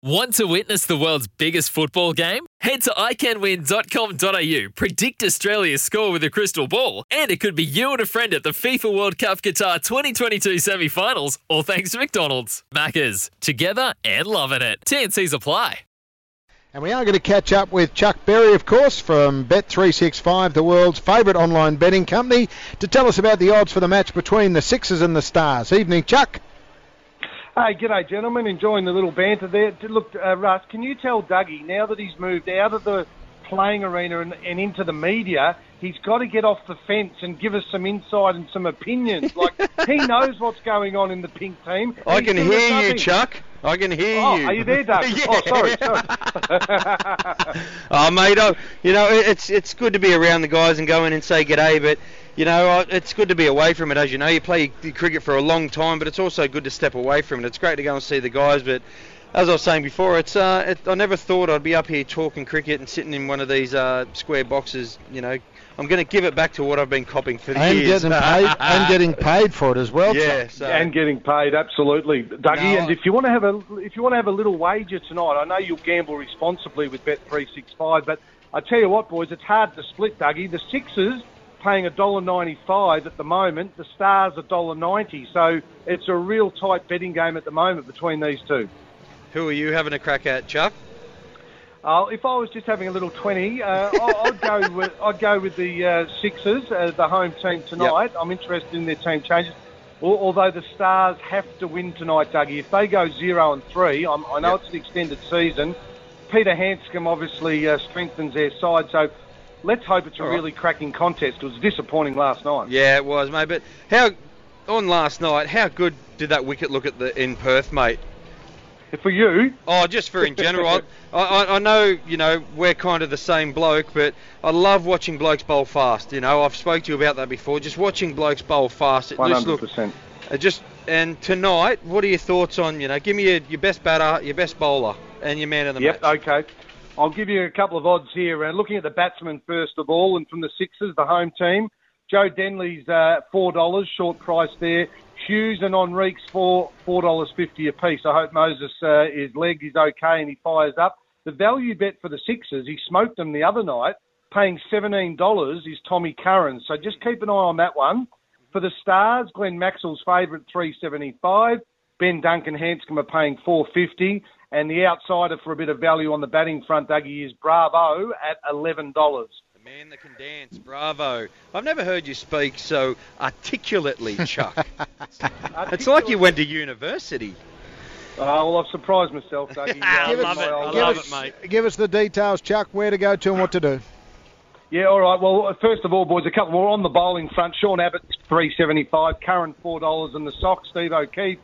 Want to witness the world's biggest football game? Head to iCanWin.com.au, predict Australia's score with a crystal ball, and it could be you and a friend at the FIFA World Cup Qatar 2022 semi finals, all thanks to McDonald's. Maccas, together and loving it. TNC's apply. And we are going to catch up with Chuck Berry, of course, from Bet365, the world's favourite online betting company, to tell us about the odds for the match between the Sixers and the Stars. Evening, Chuck. Hey, g'day, gentlemen. Enjoying the little banter there. Look, uh, Russ, can you tell Dougie now that he's moved out of the playing arena and, and into the media, he's got to get off the fence and give us some insight and some opinions. Like he knows what's going on in the pink team. I can hear you. Chuck. I can hear Oh, you. are you there, Doug? yeah. Oh, sorry, sorry. oh, mate, I, you know it's it's good to be around the guys and go in and say g'day, but you know it's good to be away from it. As you know, you play cricket for a long time, but it's also good to step away from it. It's great to go and see the guys, but as I was saying before, it's uh, it, I never thought I'd be up here talking cricket and sitting in one of these uh, square boxes. You know, I'm going to give it back to what I've been copping for And years. getting paid, and getting paid for it as well. yeah, so and getting paid, absolutely, Dougie. No, and if you want to have a if you want to have a little wager tonight, I know you'll gamble responsibly with Bet three six five, but I tell you what, boys, it's hard to split, Dougie. The Sixers paying a dollar ninety five at the moment. The Stars a dollar ninety, so it's a real tight betting game at the moment between these two. who are you having a crack at, Chuck? Uh, if I was just having a little twenty, uh, I- I'd go with I'd go with the uh, Sixers, uh, the home team tonight. I'm interested in their team changes. Although the Stars have to win tonight, Dougie. If they go zero and three, I'm, I know Yep. it's an extended season. Peter Handscomb obviously uh, strengthens their side, so let's hope it's a All right. really cracking contest. It was disappointing last night. Yeah, it was, mate. But how on last night? How good did that wicket look at the in Perth, mate? For you, Oh, just for in general. I, I, I know, you know, we're kind of the same bloke, but I love watching blokes bowl fast. You know, I've spoke to you about that before. Just watching blokes bowl fast. It one just hundred look, percent. it just and tonight, what are your thoughts on? You know, give me your, your best batter, your best bowler, and your man of the Yep, match. okay. I'll give you a couple of odds here. Uh, looking at the batsmen first of all, and from the Sixers, the home team, Joe Denly's uh, four dollars, short price there. Hughes and Henriques for four dollars fifty apiece. I hope Moses uh, his leg is okay and he fires up. The value bet for the Sixers, he smoked them the other night, paying seventeen dollars is Tommy Curran. So just keep an eye on that one. For the Stars, Glenn Maxwell's favourite three seventy five. Ben Dunk and Handscomb are paying four fifty. And the outsider for a bit of value on the batting front, Dougie, is Bravo at eleven dollars. The man that can dance, bravo. I've never heard you speak so articulately, Chuck. it's like you went to university. Oh, well, I've surprised myself, Dougie. I Uh, love it. I give, love us, it, mate. give us the details, Chuck, where to go to and what to do. Yeah, all right. Well, first of all, boys, a couple more on the bowling front. Sean Abbott, three seventy-five. Curran, four dollars, and the socks. Steve O'Keefe,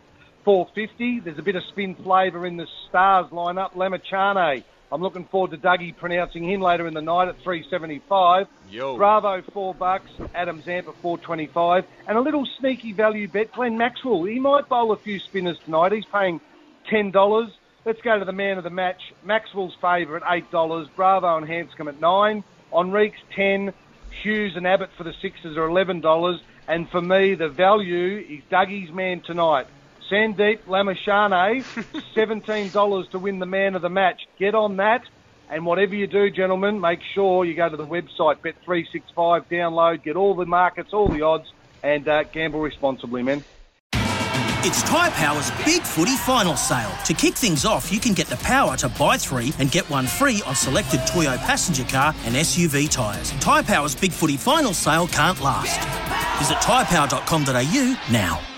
four fifty. There's a bit of spin flavour in the Stars lineup. Lamichhane. I'm looking forward to Dougie pronouncing him later in the night at three seventy-five. Yo. Bravo, four bucks. Adam Zampa, four twenty-five. And a little sneaky value bet. Glenn Maxwell. He might bowl a few spinners tonight. He's paying ten dollars. Let's go to the man of the match. Maxwell's favourite, eight dollars. Bravo and Handscomb at nine. Henriques ten. Hughes and Abbott for the Sixers are eleven dollars. And for me, the value is Dougie's man tonight. Sandeep Lamichhane, seventeen dollars to win the man of the match. Get on that. And whatever you do, gentlemen, make sure you go to the website Bet365, download, get all the markets, all the odds, and uh, gamble responsibly, men. It's Tyre Power's Big Footy Final Sale. To kick things off, you can get the power to buy three and get one free on selected Toyo passenger car and SUV tyres. Tyre Power's Big Footy Final Sale can't last. Visit tyrepower.com.au now.